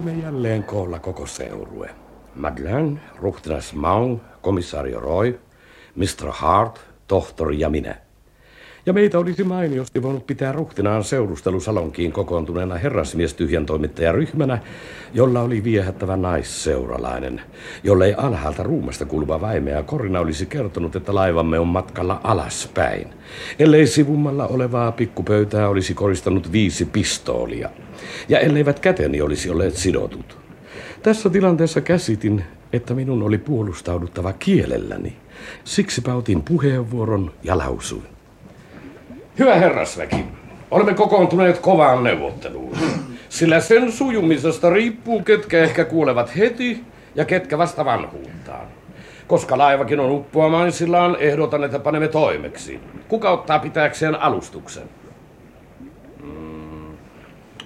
Olimme jälleen koolla koko seurue. Madeleine, ruhtinas Maung, komissaario Roy, Mr. Hart, tohtori ja minä. Ja meitä olisi mainiosti voinut pitää ruhtinaan seurustelusalonkiin kokoontuneena herrasmies toimittajaryhmänä, jolla oli viehättävä naisseuralainen, jolle ei alhaalta ruumasta kuuluva vaimea Korina olisi kertonut, että laivamme on matkalla alaspäin. Ellei sivummalla olevaa pikkupöytää olisi koristanut viisi pistoolia, ja elleivät käteni olisi olleet sidotut. Tässä tilanteessa käsitin, että minun oli puolustauduttava kielelläni. Siksipä otin puheenvuoron ja lausuin. Hyvä herrasväki, olemme kokoontuneet kovaan neuvotteluun. Sillä sen sujumisesta riippuu, ketkä ehkä kuolevat heti ja ketkä vasta vanhuuttaan. Koska laivakin on uppoamaisillaan, ehdotan, että panemme toimeksi. Kuka ottaa pitääkseen alustuksen? Mm,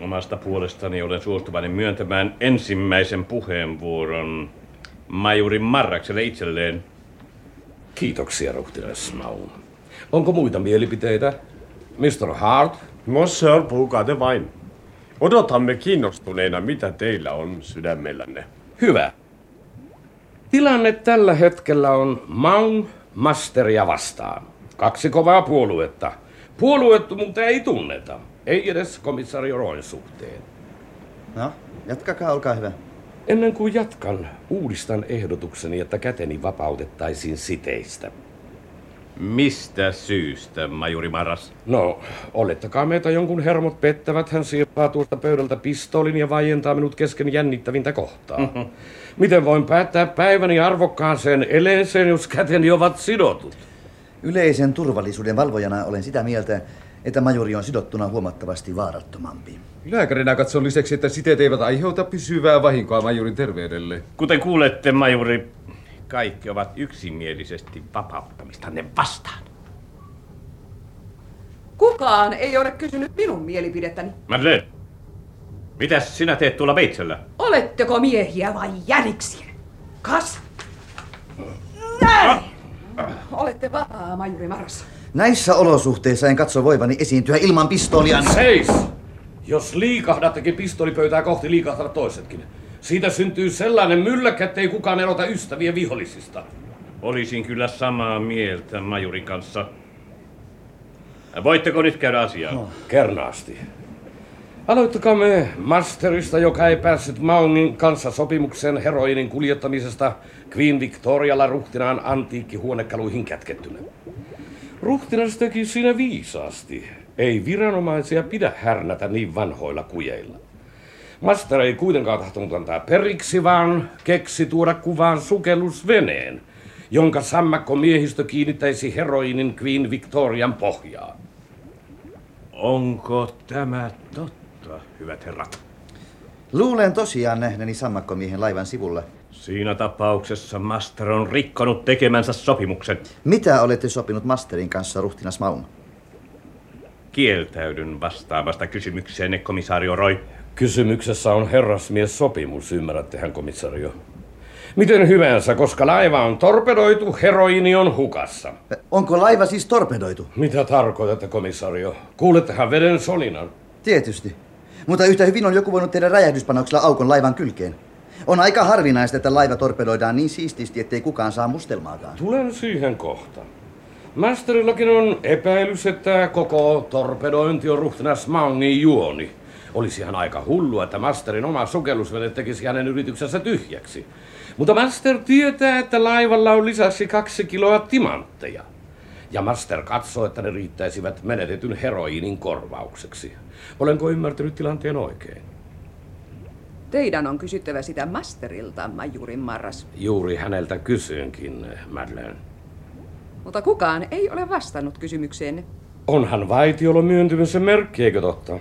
omasta puolestani olen suostuvainen myöntämään ensimmäisen puheenvuoron majuri Marrakselle itselleen. Kiitoksia, ruhtinas Maun. Onko muita mielipiteitä? Mr. Hart? Monsieur, puhukaa te vain. Odotamme kiinnostuneena, mitä teillä on sydämellänne. Hyvä. Tilanne tällä hetkellä on Maun Masteria vastaan. Kaksi kovaa puoluetta. Puolueettomuutta ei tunneta. Ei edes komissario Roin suhteen. No, jatkakaa, olkaa hyvä. Ennen kuin jatkan, uudistan ehdotukseni, että käteni vapautettaisiin siteistä. Mistä syystä, majuri Maras? No, olettakaa meitä jonkun hermot pettävät. Hän siirtää tuosta pöydältä pistoolin ja vaientaa minut kesken jännittävintä kohtaa. Mm-hmm. Miten voin päättää päiväni arvokkaaseen eleeseen, jos käteni ovat sidotut? Yleisen turvallisuuden valvojana olen sitä mieltä, että majuri on sidottuna huomattavasti vaarattomampi. Lääkärinä katson lisäksi, että siteet eivät aiheuta pysyvää vahinkoa majurin terveydelle. Kuten kuulette, majuri, kaikki ovat yksimielisesti vapauttamistanne vastaan. Kukaan ei ole kysynyt minun mielipidettäni. Madeleine, mitä sinä teet tuolla veitsellä? Oletteko miehiä vai jäniksiä? Kas! Näin! Olette vapaa, majuri Maras. Näissä olosuhteissa en katso voivani esiintyä ilman pistoolia. Seis! Jos liikahdattekin pistolipöytää kohti, liikahtavat toisetkin. Siitä syntyy sellainen mylläkkä, ettei kukaan erota ystäviä vihollisista. Olisin kyllä samaa mieltä majurin kanssa. Voitteko nyt käydä asiaan? No. Kernaasti. Aloittakaamme Masterista, joka ei päässyt Maungin kanssa sopimuksen heroinin kuljettamisesta Queen Victorialla ruhtinaan antiikkihuonekaluihin kätkettynä. Ruhtinas teki siinä viisaasti. Ei viranomaisia pidä härnätä niin vanhoilla kujeilla. Master ei kuitenkaan tahtonut antaa periksi, vaan keksi tuoda kuvaan sukellusveneen, jonka sammakko miehistö kiinnittäisi heroinin Queen Victorian pohjaan. Onko tämä totta, hyvät herrat? Luulen tosiaan nähneeni sammakkomiehen laivan sivulla. Siinä tapauksessa Master on rikkonut tekemänsä sopimuksen. Mitä olette sopinut Masterin kanssa, ruhtinas Maun? Kieltäydyn vastaamasta kysymykseenne, komisario Roy. Kysymyksessä on herrasmies sopimus, ymmärrättehän, komisario. Miten hyvänsä, koska laiva on torpedoitu, heroini on hukassa. Onko laiva siis torpedoitu? Mitä tarkoitatte, komisario? Kuulettehan veden solinan? Tietysti. Mutta yhtä hyvin on joku voinut tehdä räjähdyspanoksella aukon laivan kylkeen. On aika harvinaista, että laiva torpedoidaan niin siististi, ettei kukaan saa mustelmaakaan. Tulen siihen kohta. Masterillakin on epäilys, että koko torpedointi on ruhtinas Maungin juoni. Olisi ihan aika hullu, että Masterin oma sukellusvene tekisi hänen yrityksensä tyhjäksi. Mutta Master tietää, että laivalla on lisäksi kaksi kiloa timantteja. Ja Master katsoo, että ne riittäisivät menetetyn heroiinin korvaukseksi. Olenko ymmärtänyt tilanteen oikein? Teidän on kysyttävä sitä Masterilta, Majurin Marras. Juuri häneltä kysyinkin, Madeleine. Mutta kukaan ei ole vastannut kysymykseenne. Onhan vaitiolo myöntymisen merkki, eikö totta?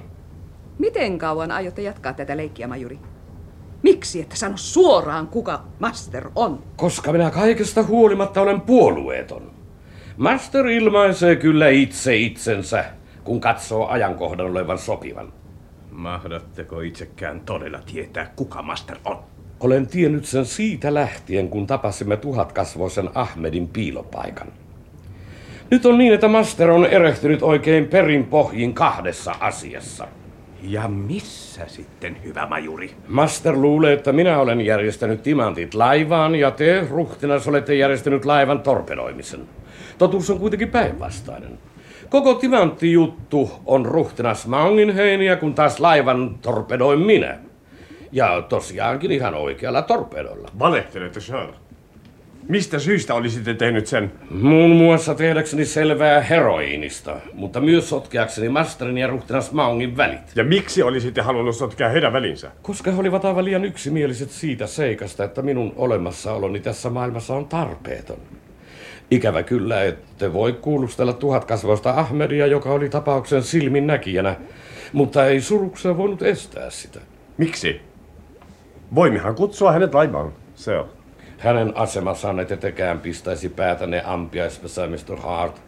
Miten kauan aiotte jatkaa tätä leikkiä, Majuri? Miksi että sano suoraan, kuka Master on? Koska minä kaikesta huolimatta olen puolueeton. Master ilmaisee kyllä itse itsensä, kun katsoo ajankohdan olevan sopivan. Mahdatteko itsekään todella tietää, kuka Master on? Olen tiennyt sen siitä lähtien, kun tapasimme tuhatkasvoisen Ahmedin piilopaikan. Nyt on niin, että Master on erehtynyt oikein perin pohjin kahdessa asiassa. Ja missä sitten, hyvä majuri? Master luulee, että minä olen järjestänyt timantit laivaan ja te, ruhtinas, olette järjestänyt laivan torpedoimisen. Totuus on kuitenkin päinvastainen. Koko timanttijuttu on ruhtinas Maunginheiniä, kun taas laivan torpedoin minä. Ja tosiaankin ihan oikealla torpedolla. Valehtelette, Sir. Mistä syystä olisitte tehnyt sen? Muun muassa tehdäkseni selvää heroiinista, mutta myös sotkeakseni Masterin ja ruhtinas Maungin välit. Ja miksi olisitte halunnut sotkea heidän välinsä? Koska he olivat aivan liian yksimieliset siitä seikasta, että minun olemassaoloni tässä maailmassa on tarpeeton. Ikävä kyllä, ette voi kuulustella tuhatkasvoista Ahmedia, joka oli tapauksen silmin näkijänä, mutta ei surukseen voinut estää sitä. Miksi? Voimmehan kutsua hänet laivaan, Sir. Hänen asemassaan ette tekään pistäisi päätänne ampiaispässä, Mr. Hart.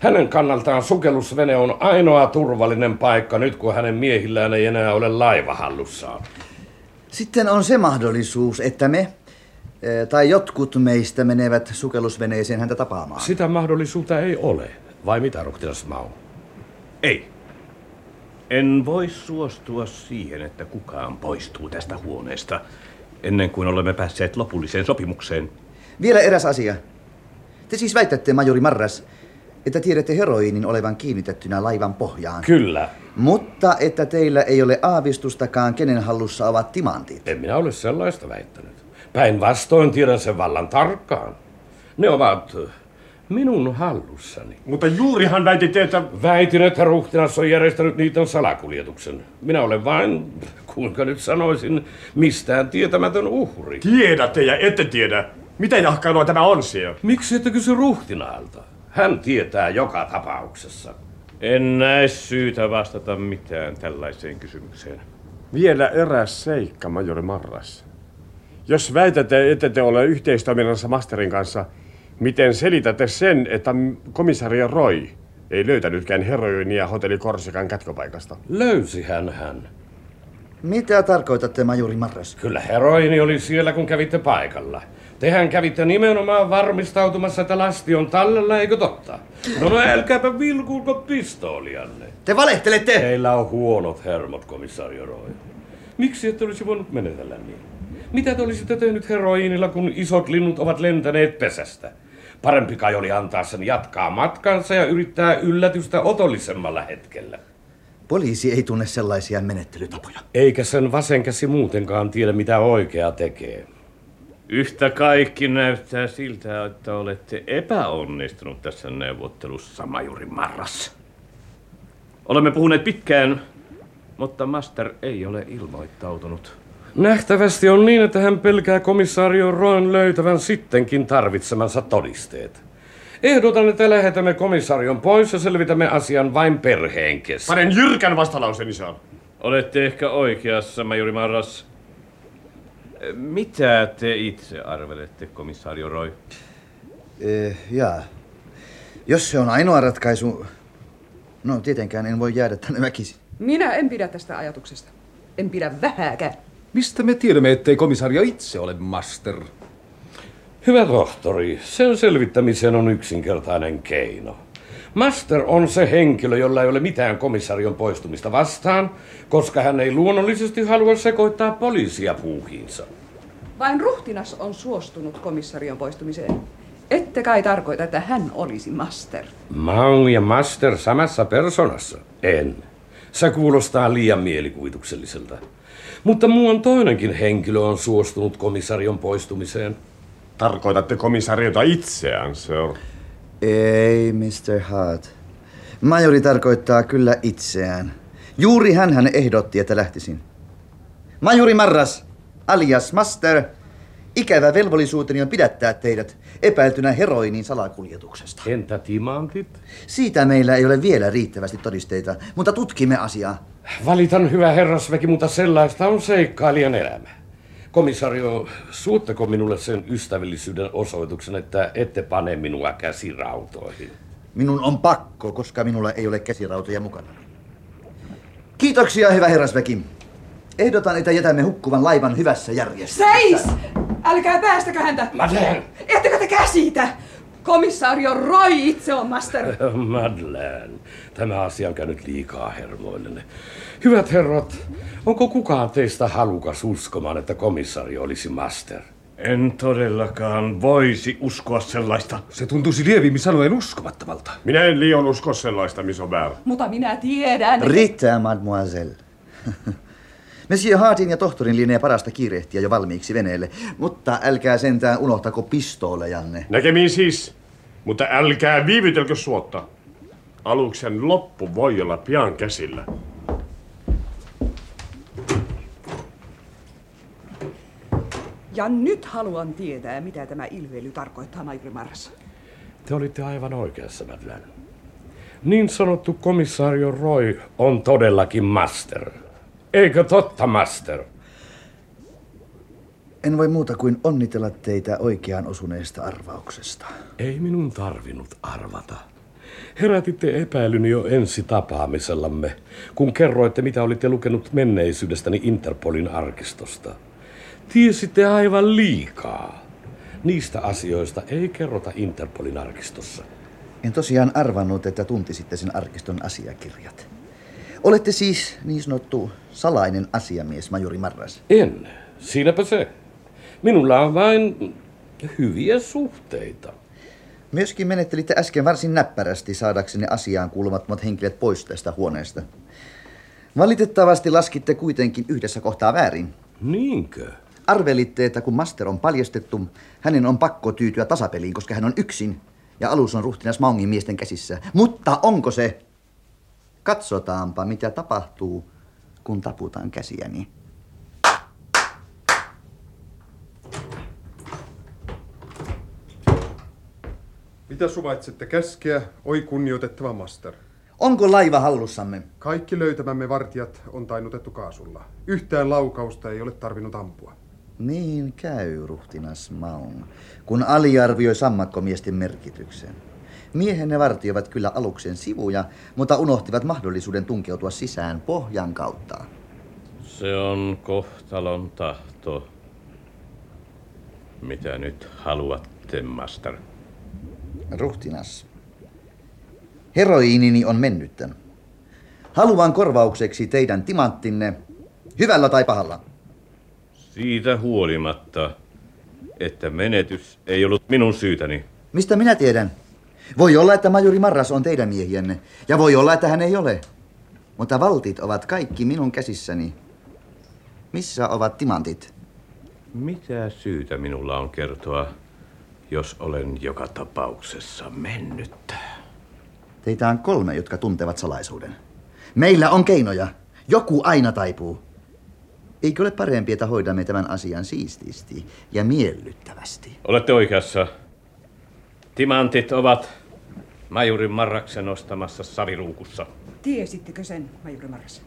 Hänen kannaltaan sukellusvene on ainoa turvallinen paikka nyt, kun hänen miehillään ei enää ole laivahallussaan. Sitten on se mahdollisuus, että me eh, tai jotkut meistä menevät sukellusveneeseen häntä tapaamaan. Sitä mahdollisuutta ei ole. Vai mitä, ruhtinas Mau? Ei. En voi suostua siihen, että kukaan poistuu tästä huoneesta ennen kuin olemme päässeet lopulliseen sopimukseen. Vielä eräs asia. Te siis väitätte, majori Marras, että tiedätte heroiinin olevan kiinnitettynä laivan pohjaan. Kyllä. Mutta että teillä ei ole aavistustakaan, kenen hallussa ovat timantit. En minä ole sellaista väittänyt. Päinvastoin tiedän sen vallan tarkkaan. Ne ovat äh, minun hallussani. Mutta juurihan väititte, että... Väitin, että ruhtinas on järjestänyt niiden salakuljetuksen. Minä olen vain, kuinka nyt sanoisin, mistään tietämätön uhri. Tiedätte ja ette tiedä. Mitä jahkailua tämä on siellä? Miksi ette kysy ruhtinaalta? Hän tietää joka tapauksessa. En näe syytä vastata mitään tällaiseen kysymykseen. Vielä eräs seikka, majori Marras. Jos väitätte, että te ole yhteistoiminnassa Masterin kanssa, miten selitätte sen, että komisario Roy ei löytänytkään heroinia hotelli Korsikan kätköpaikasta? Löysi hän hän. Mitä tarkoitatte, majori Marras? Kyllä heroini oli siellä, kun kävitte paikalla. Tehän kävitte nimenomaan varmistautumassa, että lasti on tallella, eikö totta? No, no älkääpä vilkuulko pistoolianne. Te valehtelette! Teillä on huonot hermot, komisario Roy. Miksi ette olisi voinut menetellä niin? Mitä te olisitte tehnyt heroiinilla, kun isot linnut ovat lentäneet pesästä? Parempi kai oli antaa sen jatkaa matkansa ja yrittää yllätystä otollisemmalla hetkellä. Poliisi ei tunne sellaisia menettelytapoja. Eikä sen vasen käsi muutenkaan tiedä, mitä oikea tekee. Yhtä kaikki näyttää siltä, että olette epäonnistunut tässä neuvottelussa, majuri Marras. Olemme puhuneet pitkään, mutta Master ei ole ilmoittautunut. Nähtävästi on niin, että hän pelkää komissaario Roin löytävän sittenkin tarvitsemansa todisteet. Ehdotan, että lähetämme komissarion pois ja selvitämme asian vain perheen kesken. Panen jyrkän vastalauseen, isä. Olette ehkä oikeassa, majuri Marras. Mitä te itse arvelette, komissaario Roy? Eh, jaa. Jos se on ainoa ratkaisu... No, tietenkään en voi jäädä tänne väkisin. Minä en pidä tästä ajatuksesta. En pidä vähääkään. Mistä me tiedämme, ettei komisario itse ole master? Hyvä tohtori, sen selvittämiseen on yksinkertainen keino. Master on se henkilö, jolla ei ole mitään komissarion poistumista vastaan, koska hän ei luonnollisesti halua sekoittaa poliisia puuhiinsa. Vain ruhtinas on suostunut komissarion poistumiseen. Ette kai tarkoita, että hän olisi master. Maung ja Master samassa persoonassa? En. Se kuulostaa liian mielikuvitukselliselta. Mutta muuan toinenkin henkilö on suostunut komissarion poistumiseen. Tarkoitatte komissariota itseään, Sir. Ei, Mr. Hart. Majori tarkoittaa kyllä itseään. Juuri hän hän ehdotti, että lähtisin. Majori Marras, alias Master, ikävä velvollisuuteni on pidättää teidät epäiltynä heroinin salakuljetuksesta. Entä timantit? Siitä meillä ei ole vielä riittävästi todisteita, mutta tutkimme asiaa. Valitan hyvä herrasväki, mutta sellaista on seikkailijan elämä. Komisario, suutteko minulle sen ystävällisyyden osoituksen, että ette pane minua käsirautoihin? Minun on pakko, koska minulla ei ole käsirautoja mukana. Kiitoksia, hyvä herrasväki. Ehdotan, että jätämme hukkuvan laivan hyvässä järjestyksessä. Seis! Älkää päästäkö häntä! Madeleine! Ettekö te käsitä? Komissaario Roy itse on, master. Madeleine, tämä asia on käynyt liikaa hermoillenne. Hyvät herrat, onko kukaan teistä halukas uskomaan, että komissaari olisi master? En todellakaan voisi uskoa sellaista. Se tuntuisi lievimmin sanoen uskomattomalta. Minä en liian usko sellaista, missä on väärä. Mutta minä tiedän. Riittää, mademoiselle. Monsieur Hartin ja tohtorin lienee parasta kiirehtiä jo valmiiksi veneelle, mutta älkää sentään unohtako pistoolejanne. Näkemiin siis, mutta älkää viivytelkö suotta. Aluksen loppu voi olla pian käsillä. Ja nyt haluan tietää, mitä tämä ilveily tarkoittaa, majuri Marras. Te olitte aivan oikeassa, Madeleine. Niin sanottu komissaario Roy on todellakin master. Eikö totta, master? En voi muuta kuin onnitella teitä oikeaan osuneesta arvauksesta. Ei minun tarvinnut arvata. Herätitte epäilyni jo ensi tapaamisellamme, kun kerroitte, mitä olitte lukenut menneisyydestäni Interpolin arkistosta. Tiesitte aivan liikaa. Niistä asioista ei kerrota Interpolin arkistossa. En tosiaan arvannut, että tuntisitte sen arkiston asiakirjat. Olette siis niin sanottu salainen asiamies, majuri Marras. En. Siinäpä se. Minulla on vain hyviä suhteita. Myöskin menettelitte äsken varsin näppärästi saadaksenne asiaan kuulumattomat henkilöt pois tästä huoneesta. Valitettavasti laskitte kuitenkin yhdessä kohtaa väärin. Niinkö? Arvelitte, että kun Master on paljastettu, hänen on pakko tyytyä tasapeliin, koska hän on yksin ja alus on ruhtinas Maungin miesten käsissä. Mutta onko se? Katsotaanpa, mitä tapahtuu, kun taputaan käsiäni. Mitä suvaitsette käskeä, oi kunnioitettava master? Onko laiva hallussamme? Kaikki löytämämme vartijat on tainnutettu kaasulla. Yhtään laukausta ei ole tarvinnut ampua. Niin käy, ruhtinas Maung, kun aliarvioi sammakkomiesten merkityksen. Miehenne vartioivat kyllä aluksen sivuja, mutta unohtivat mahdollisuuden tunkeutua sisään pohjan kautta. Se on kohtalon tahto. Mitä nyt haluatte, master? Ruhtinas. Heroiinini on mennyttä. Haluan korvaukseksi teidän timanttinne, hyvällä tai pahalla. Siitä huolimatta, että menetys ei ollut minun syytäni. Mistä minä tiedän? Voi olla, että majuri Marras on teidän miehienne, ja voi olla, että hän ei ole. Mutta valtit ovat kaikki minun käsissäni. Missä ovat timantit? Mitä syytä minulla on kertoa, jos olen joka tapauksessa mennyt? Teitä on kolme, jotka tuntevat salaisuuden. Meillä on keinoja. Joku aina taipuu. Eikö ole parempi, että hoidamme tämän asian siististi ja miellyttävästi? Olette oikeassa. Timantit ovat majurin Marraksen ostamassa saviruukussa. Tiesittekö sen, majuri Marras?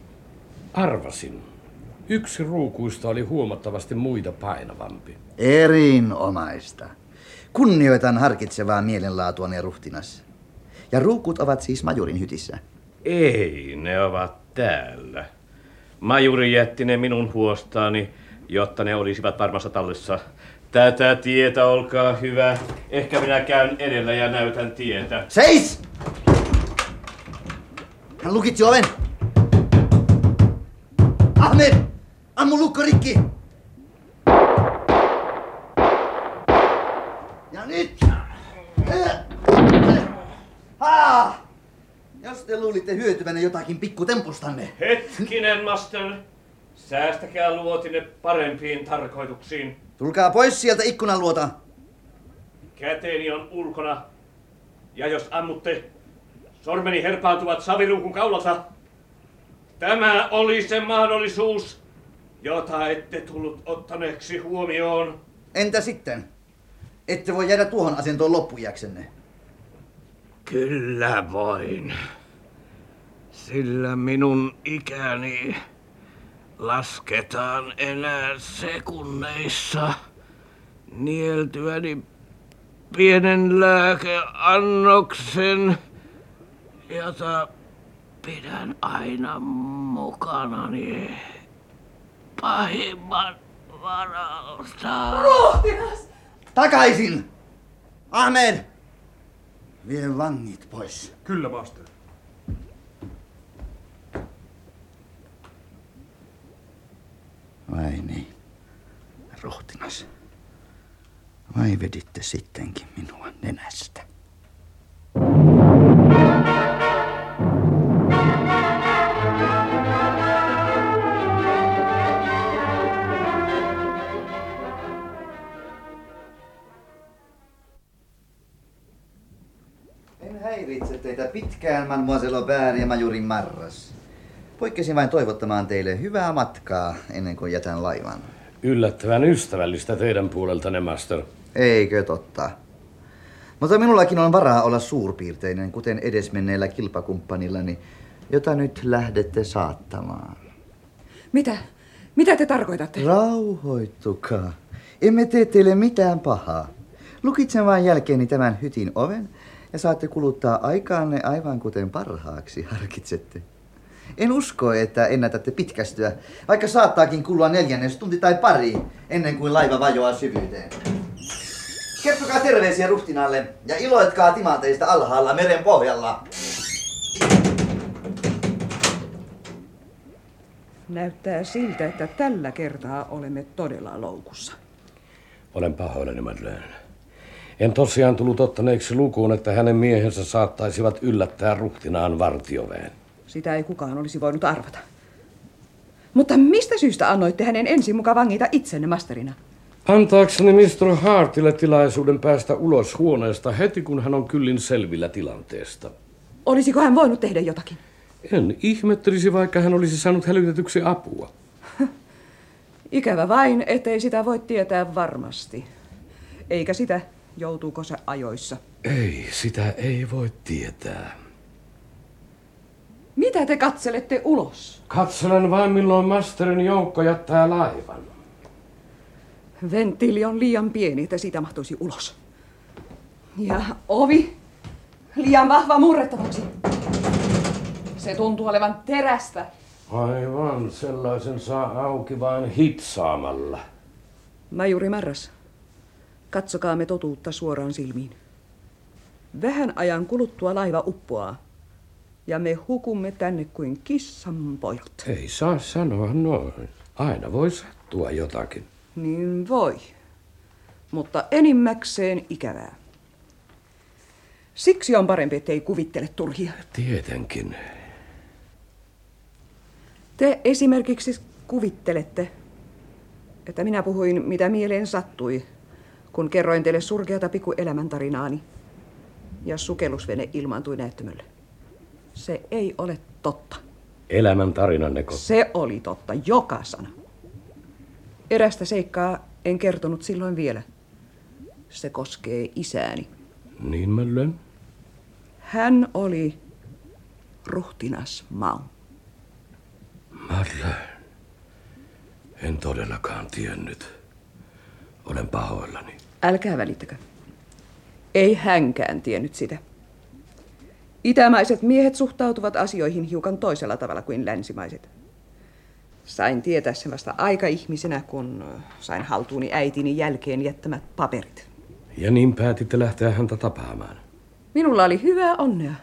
Arvasin. Yksi ruukuista oli huomattavasti muita painavampi. Erinomaista. Kunnioitan harkitsevaa mielenlaatuanne ruhtinas. Ja ruukut ovat siis majurin hytissä. Ei, ne ovat täällä. Majuri jätti ne minun huostaani, jotta ne olisivat varmassa tallessa. Tätä tietä, olkaa hyvä. Ehkä minä käyn edellä ja näytän tietä. Seis! Hän lukitsi oven. Ahmed! Ammu lukko rikki! Ja nyt! Ha! Jos te luulitte hyötyvänne jotakin pikkutempustanne. Hetkinen, master. Säästäkää luotine parempiin tarkoituksiin. Tulkaa pois sieltä ikkunan luota. Käteeni on ulkona. Ja jos ammutte, sormeni herpaantuvat saviruukun kaulalta. Tämä oli se mahdollisuus, jota ette tullut ottaneeksi huomioon. Entä sitten? Ette voi jäädä tuohon asentoon loppujäksenne. Kyllä voin. Sillä minun ikäni lasketaan enää sekunneissa nieltyäni pienen lääkeannoksen, jota pidän aina mukanani pahimman varalta. Takaisin! Ahmed! Vie vangit pois. Kyllä, master. Vai niin, rohtinas. Vai veditte sittenkin minua nenästä? En häiritse teitä pitkään, mademoiselle Aubert ja majuri Marras. Poikkesin vain toivottamaan teille hyvää matkaa ennen kuin jätän laivan. Yllättävän ystävällistä teidän puoleltanne, master. Eikö totta? Mutta minullakin on varaa olla suurpiirteinen, kuten edesmenneellä kilpakumppanillani, jota nyt lähdette saattamaan. Mitä? Mitä te tarkoitatte? Rauhoittukaa. Emme tee teille mitään pahaa. Lukitsen vain jälkeeni tämän hytin oven ja saatte kuluttaa aikaanne aivan kuten parhaaksi harkitsette. En usko, että ennätätte pitkästyä, vaikka saattaakin kulua neljännes tunti tai pari ennen kuin laiva vajoaa syvyyteen. Kertokaa terveisiä ruhtinaalle ja iloitkaa timanteista alhaalla meren pohjalla. Näyttää siltä, että tällä kertaa olemme todella loukussa. Olen pahoillani, Madeleine. En tosiaan tullut ottaneeksi lukuun, että hänen miehensä saattaisivat yllättää ruhtinaan vartioväen. Sitä ei kukaan olisi voinut arvata. Mutta mistä syystä annoitte hänen ensin muka vangita itsenne masterina? Antaakseni Mr. Hartille tilaisuuden päästä ulos huoneesta heti, kun hän on kyllin selvillä tilanteesta. Olisiko hän voinut tehdä jotakin? En ihmettelisi, vaikka hän olisi saanut hälytetyksi apua. Ikävä vain, ettei sitä voi tietää varmasti. Eikä sitä, joutuuko se ajoissa. Ei, sitä ei voi tietää. Mitä te katselette ulos? Katselen vain, milloin masterin joukko jättää laivan. Venttiili on liian pieni, että siitä mahtuisi ulos. Ja ovi liian vahva murrettavaksi. Se tuntuu olevan terästä. Aivan, sellaisen saa auki vain hitsaamalla. Majuri Marras, katsokaamme totuutta suoraan silmiin. Vähän ajan kuluttua laiva uppoaa, ja me hukumme tänne kuin kissan pojat. Ei saa sanoa noin. Aina voi sattua jotakin. Niin voi, mutta enimmäkseen ikävää. Siksi on parempi, ettei kuvittele turhia. Tietenkin. Te esimerkiksi kuvittelette, että minä puhuin mitä mieleen sattui, kun kerroin teille surkeata piku elämäntarinaani ja sukellusvene ilmaantui näyttämölle. Se ei ole totta. Elämän tarinanneko? Se oli totta, joka sana. Erästä seikkaa en kertonut silloin vielä. Se koskee isääni. Niin, Madeleine? Hän oli ruhtinas Mau. Madeleine. En todellakaan tiennyt. Olen pahoillani. Älkää välittäkö. Ei hänkään tiennyt sitä. Itämaiset miehet suhtautuvat asioihin hiukan toisella tavalla kuin länsimaiset. Sain tietää sen vasta aika-ihmisenä, kun sain haltuuni äitini jälkeen jättämät paperit. Ja niin päätitte lähteä häntä tapaamaan. Minulla oli hyvää onnea,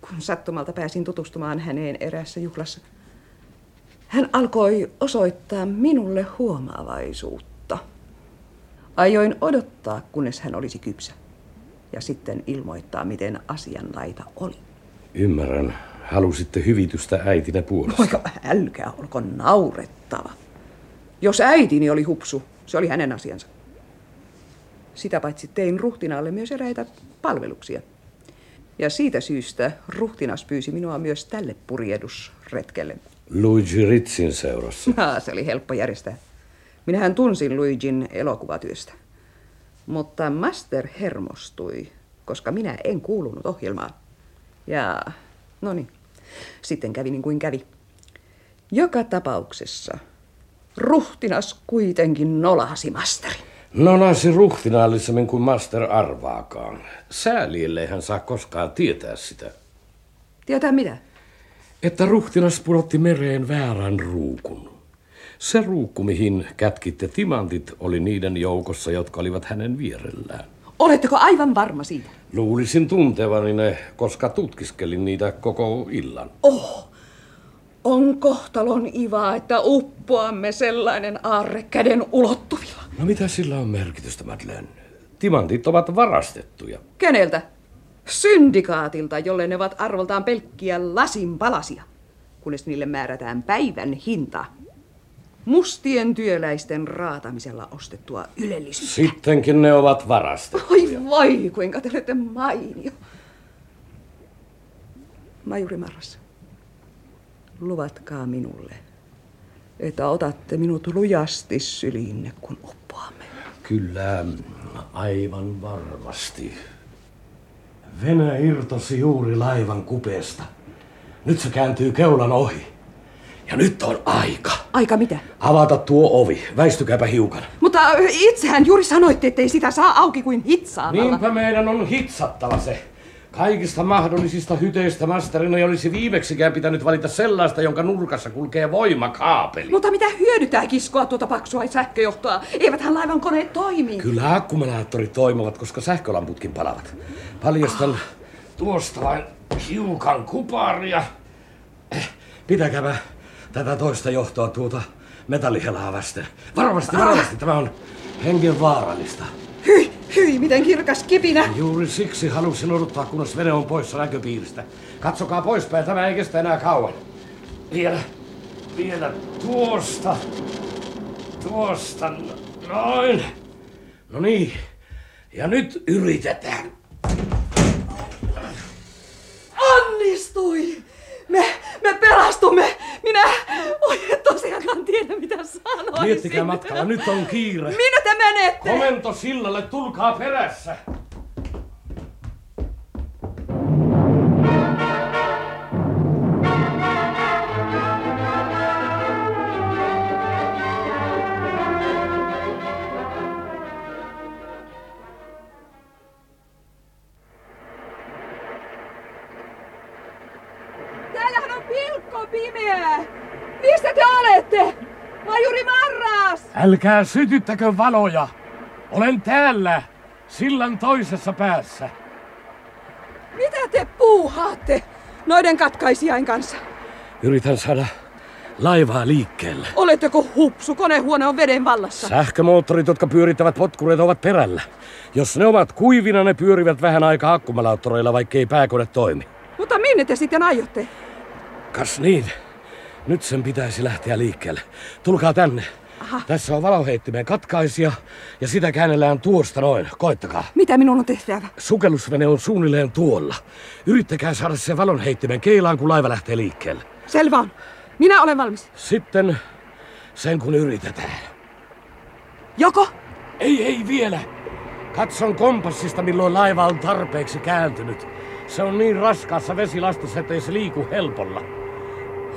kun sattumalta pääsin tutustumaan häneen eräässä juhlassa. Hän alkoi osoittaa minulle huomaavaisuutta. Ajoin odottaa, kunnes hän olisi kypsä. Ja sitten ilmoittaa, miten asianlaita oli. Ymmärrän. Halusitte hyvitystä äitinä puolesta. Poika, älkää olko naurettava. Jos äitini oli hupsu, se oli hänen asiansa. Sitä paitsi tein ruhtinaalle myös eräitä palveluksia. Ja siitä syystä ruhtinas pyysi minua myös tälle purjehdusretkelle. Luigi Ritzin seurassa. Ha, se oli helppo järjestää. Minähän tunsin Luigin elokuvatyöstä. Mutta Master hermostui, koska minä en kuulunut ohjelmaan. Ja, no niin, sitten kävi niin kuin kävi. Joka tapauksessa ruhtinas kuitenkin nolasi Masterin. Nolasi ruhtinaallisemmin kuin master arvaakaan. Sääli, hän saa koskaan tietää sitä. Tietää mitä? Että ruhtinas pudotti mereen väärän ruukun. Se ruukku, mihin kätkitte timantit, oli niiden joukossa, jotka olivat hänen vierellään. Oletteko aivan varma siitä? Luulisin tuntevani ne, koska tutkiskelin niitä koko illan. Oh, on kohtalon iva, että uppoamme sellainen aarre käden ulottuvilla. No mitä sillä on merkitystä, Madeleine? Timantit ovat varastettuja. Keneltä? Syndikaatilta, jolle ne ovat arvoltaan pelkkiä lasin palasia, kunnes niille määrätään päivän hinta. Mustien työläisten raatamisella ostettua ylellisyyttä. Sittenkin ne ovat varastettuja. Oi voi, kuinka te olette mainio. Majuri Marras, luvatkaa minulle, että otatte minut lujasti syliinne, kun uppoamme. Kyllä, aivan varmasti. Venä irtosi juuri laivan kupeesta. Nyt se kääntyy keulan ohi. Ja nyt on aika. Aika mitä? Avata tuo ovi. Väistykääpä hiukan. Mutta itsehän juuri sanoitte, ettei sitä saa auki kuin hitsaamalla. Niinpä meidän on hitsattava se. Kaikista mahdollisista hyteistä masterina ei olisi viimeksikään pitänyt valita sellaista, jonka nurkassa kulkee voimakaapeli. Mutta mitä hyödytää kiskoa tuota paksua sähköjohtoa? Eiväthän laivan koneet toimi. Kyllä akkumulaattorit toimivat, koska sähkölamputkin palavat. Paljastan tuosta vain hiukan kuparia. Eh, Pitäkääpä tätä toista johtoa tuota metallihelaa vasten. Varovasti, varovasti, tämä on hengen vaarallista. Hyi, hyi, miten kirkas kipinä. Juuri siksi halusin odottaa, kunnes vene on poissa näköpiiristä. Katsokaa poispäin, tämä ei kestä enää kauan. Vielä, vielä tuosta, tuosta, noin. No niin, ja nyt yritetään. Onnistui! Me, me pelastumme! Minä, en tosiaankaan tiedä mitä sanoisin. Miettikää matkalla, nyt on kiire. Minne te menette? Komento sillalle, tulkaa perässä. On pilkko pimeä! Missä te olette? Majuri Marras! Älkää sytyttäkö valoja. Olen täällä, sillan toisessa päässä. Mitä te puuhaatte noiden katkaisijain kanssa? Yritän saada laivaa liikkeelle. Oletteko hupsu? Konehuone on veden vallassa. Sähkömoottorit, jotka pyörittävät potkureita, ovat perällä. Jos ne ovat kuivina, ne pyörivät vähän aikaa akkumulaattoreilla, vaikkei pääkone toimi. Mutta minne te sitten aiotte? Kas niin. Nyt sen pitäisi lähteä liikkeelle. Tulkaa tänne. Aha. Tässä on valoheittimen katkaisija ja sitä käännellään tuosta noin. Koittakaa. Mitä minun on tehtävä? Sukellusvene on suunnilleen tuolla. Yrittäkää saada se valonheittimen keilaan, kun laiva lähtee liikkeelle. Selvä on. Minä olen valmis. Sitten sen kun yritetään. Joko? Ei, ei vielä. Katson kompassista, milloin laiva on tarpeeksi kääntynyt. Se on niin raskaassa vesilastossa, ettei se liiku helpolla.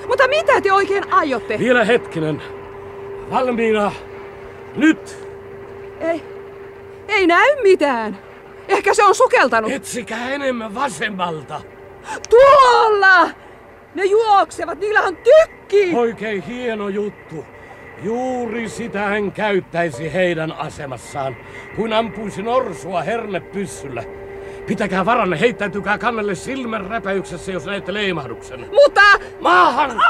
Mutta mitä te oikein aiotte? Vielä hetkinen. Valmiina. Nyt. Ei, ei näy mitään. Ehkä se on sukeltanut. Etsikää enemmän vasemmalta. Tuolla! Ne juoksevat, niillä on tykki! Oikein hieno juttu. Juuri sitä hän käyttäisi heidän asemassaan, kun ampuisi norsua hernepyssyllä. Pitäkää varanne, heittäytykää kannelle silmän räpäyksessä, jos näette leimahduksen. Mutta... Maahan!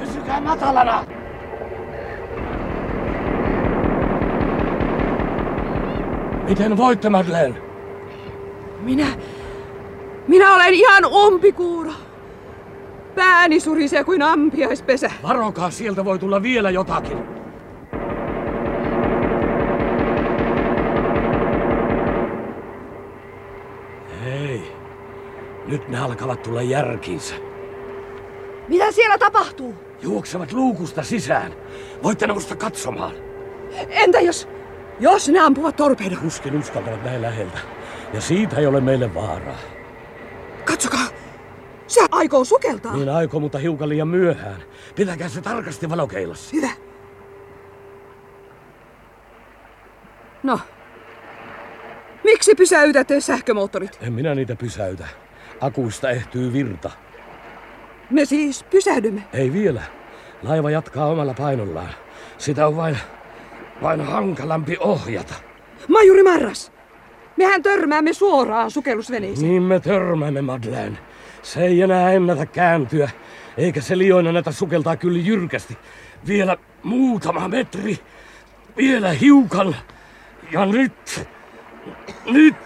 Pysykää matalana! Miten voitte, Madeleine? Minä... Minä olen ihan umpikuuro. Pääni surisee kuin ampiaispesä. Varokaa, sieltä voi tulla vielä jotakin. Nyt ne alkavat tulla järkiinsä. Mitä siellä tapahtuu? Juoksevat luukusta sisään. Voitte nousta katsomaan. Entä jos... Jos ne ampuvat torpeidon? Tuskin uskaltavat näin läheltä. Ja siitä ei ole meille vaaraa. Katsokaa! Se aikoo sukeltaa. Niin aikoo, mutta hiukan liian myöhään. Pitäkää se tarkasti valokeilassa. Hyvä. No. Miksi pysäytätte sähkömoottorit? En minä niitä pysäytä. Akuista ehtyy virta. Me siis pysähdymme. Ei vielä. Laiva jatkaa omalla painollaan. Sitä on vain vain hankalampi ohjata. Majuri Marras! Mehän törmäämme suoraan sukellusveneeseen. Niin me törmäämme, Madeleine. Se ei enää ennätä kääntyä, eikä se liioina näitä sukeltaa kyllä jyrkästi. Vielä muutama metri, vielä hiukan. Ja nyt, nyt.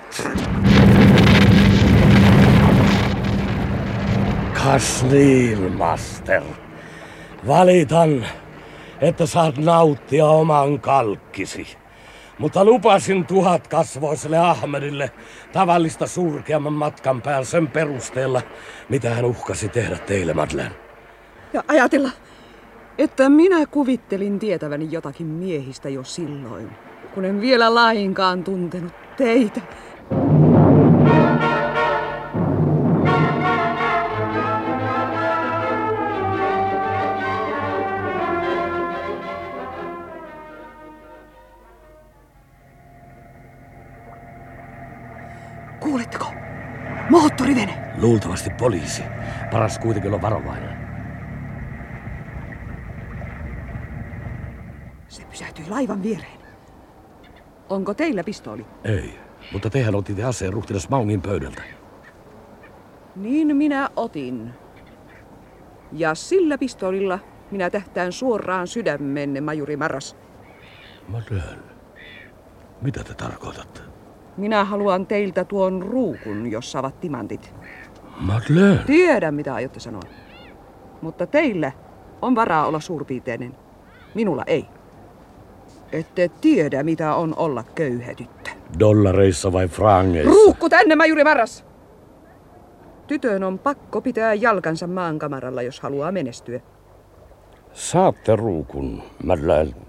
Kas niin, master. Valitan, että saat nauttia oman kalkkisi. Mutta lupasin tuhat kasvoiselle Ahmedille tavallista surkeamman matkan päällä sen perusteella, mitä hän uhkasi tehdä teille, Madeleine. Ja ajatella, että minä kuvittelin tietäväni jotakin miehistä jo silloin, kun en vielä lainkaan tuntenut teitä. Moottorivene! Luultavasti poliisi. Paras kuitenkin on varovainen. Se pysähtyi laivan viereen. Onko teillä pistooli? Ei, mutta tehän otitte aseen ruhtinas Maungin pöydältä. Niin minä otin. Ja sillä pistoolilla minä tähtään suoraan sydämenne, majuri Marras. Madeleine, mitä te tarkoitatte? Minä haluan teiltä tuon ruukun, jossa ovat timantit. Madeleine! Tiedän, mitä aiotte sanoa. Mutta teillä on varaa olla suurpiiteinen. Minulla ei. Ette tiedä, mitä on olla köyhä tyttö. Dollareissa vai frangeissa? Ruukku tänne, majuri Marras! Tytön on pakko pitää jalkansa maankamaralla, jos haluaa menestyä. Saatte ruukun, Madeleine.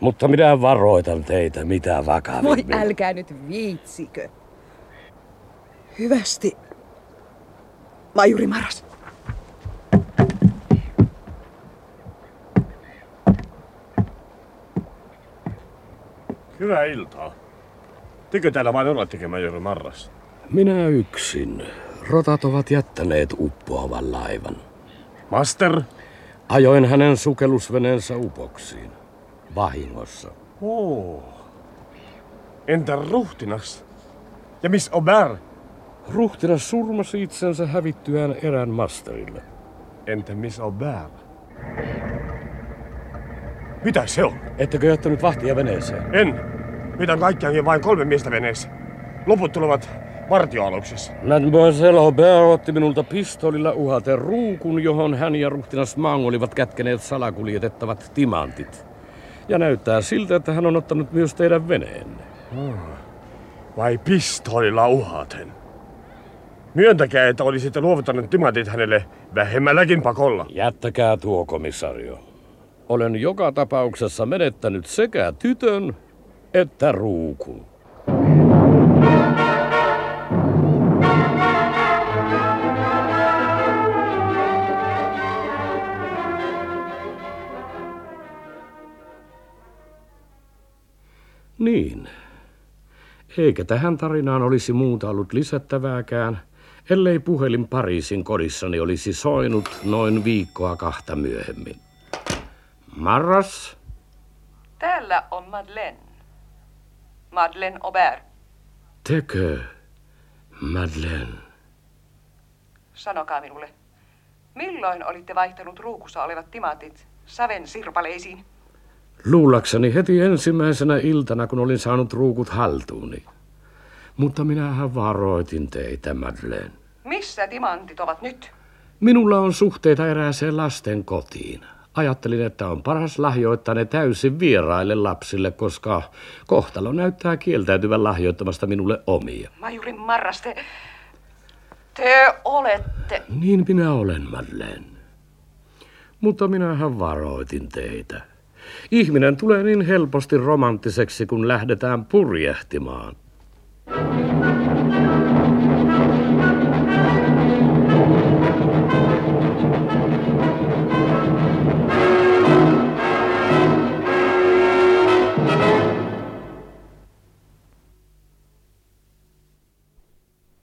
Mutta minä varoitan teitä mitä vakavimmin. Voi älkää nyt viitsikö. Hyvästi. Majuri Maras. Hyvää iltaa. Tekö täällä vain olettekin, majori Marras? Minä yksin. Rotat ovat jättäneet uppoavan laivan. Master? Ajoin hänen sukellusveneensä upoksiin. Vahingossa. Oo. Entä ruhtinas? Ja Miss Aubert? Ruhtinas surmasi itsensä hävittyään erään masterille. Entä Miss Aubert? Mitä se on? Ettekö jättänyt vahtia veneeseen? En. Meitä on kaikkiaankin vain kolme miestä veneessä. Loput tulevat vartioaluksessa. Mademoiselle Aubert otti minulta pistolilla uhaten ruukun, johon hän ja ruhtinas Mang olivat kätkeneet salakuljetettavat timantit. Ja näyttää siltä, että hän on ottanut myös teidän veneenne. Vai pistoolilla uhaten? Myöntäkää, että olisitte luovuttaneet timantit hänelle vähemmälläkin pakolla. Jättäkää tuo komisario. Olen joka tapauksessa menettänyt sekä tytön että ruukun. Niin. Eikä tähän tarinaan olisi muuta ollut lisättävääkään, ellei puhelin Pariisin kodissani olisi soinut noin viikkoa kahta myöhemmin. Marras? Täällä on Madeleine. Madeleine Aubert. Tekö, Madeleine? Sanokaa minulle, milloin olitte vaihtanut ruukussa olevat timantit saven sirpaleisiin? Luullakseni heti ensimmäisenä iltana, kun olin saanut ruukut haltuuni. Mutta minähän varoitin teitä, Madeleine. Missä timantit ovat nyt? Minulla on suhteita erääseen lasten kotiin. Ajattelin, että on paras lahjoittaa ne täysin vieraille lapsille, koska kohtalo näyttää kieltäytyvän lahjoittamasta minulle omia. Majuri Marras, te... Te olette... Niin minä olen, Madeleine. Mutta minähän varoitin teitä. Ihminen tulee niin helposti romanttiseksi, kun lähdetään purjehtimaan. thank you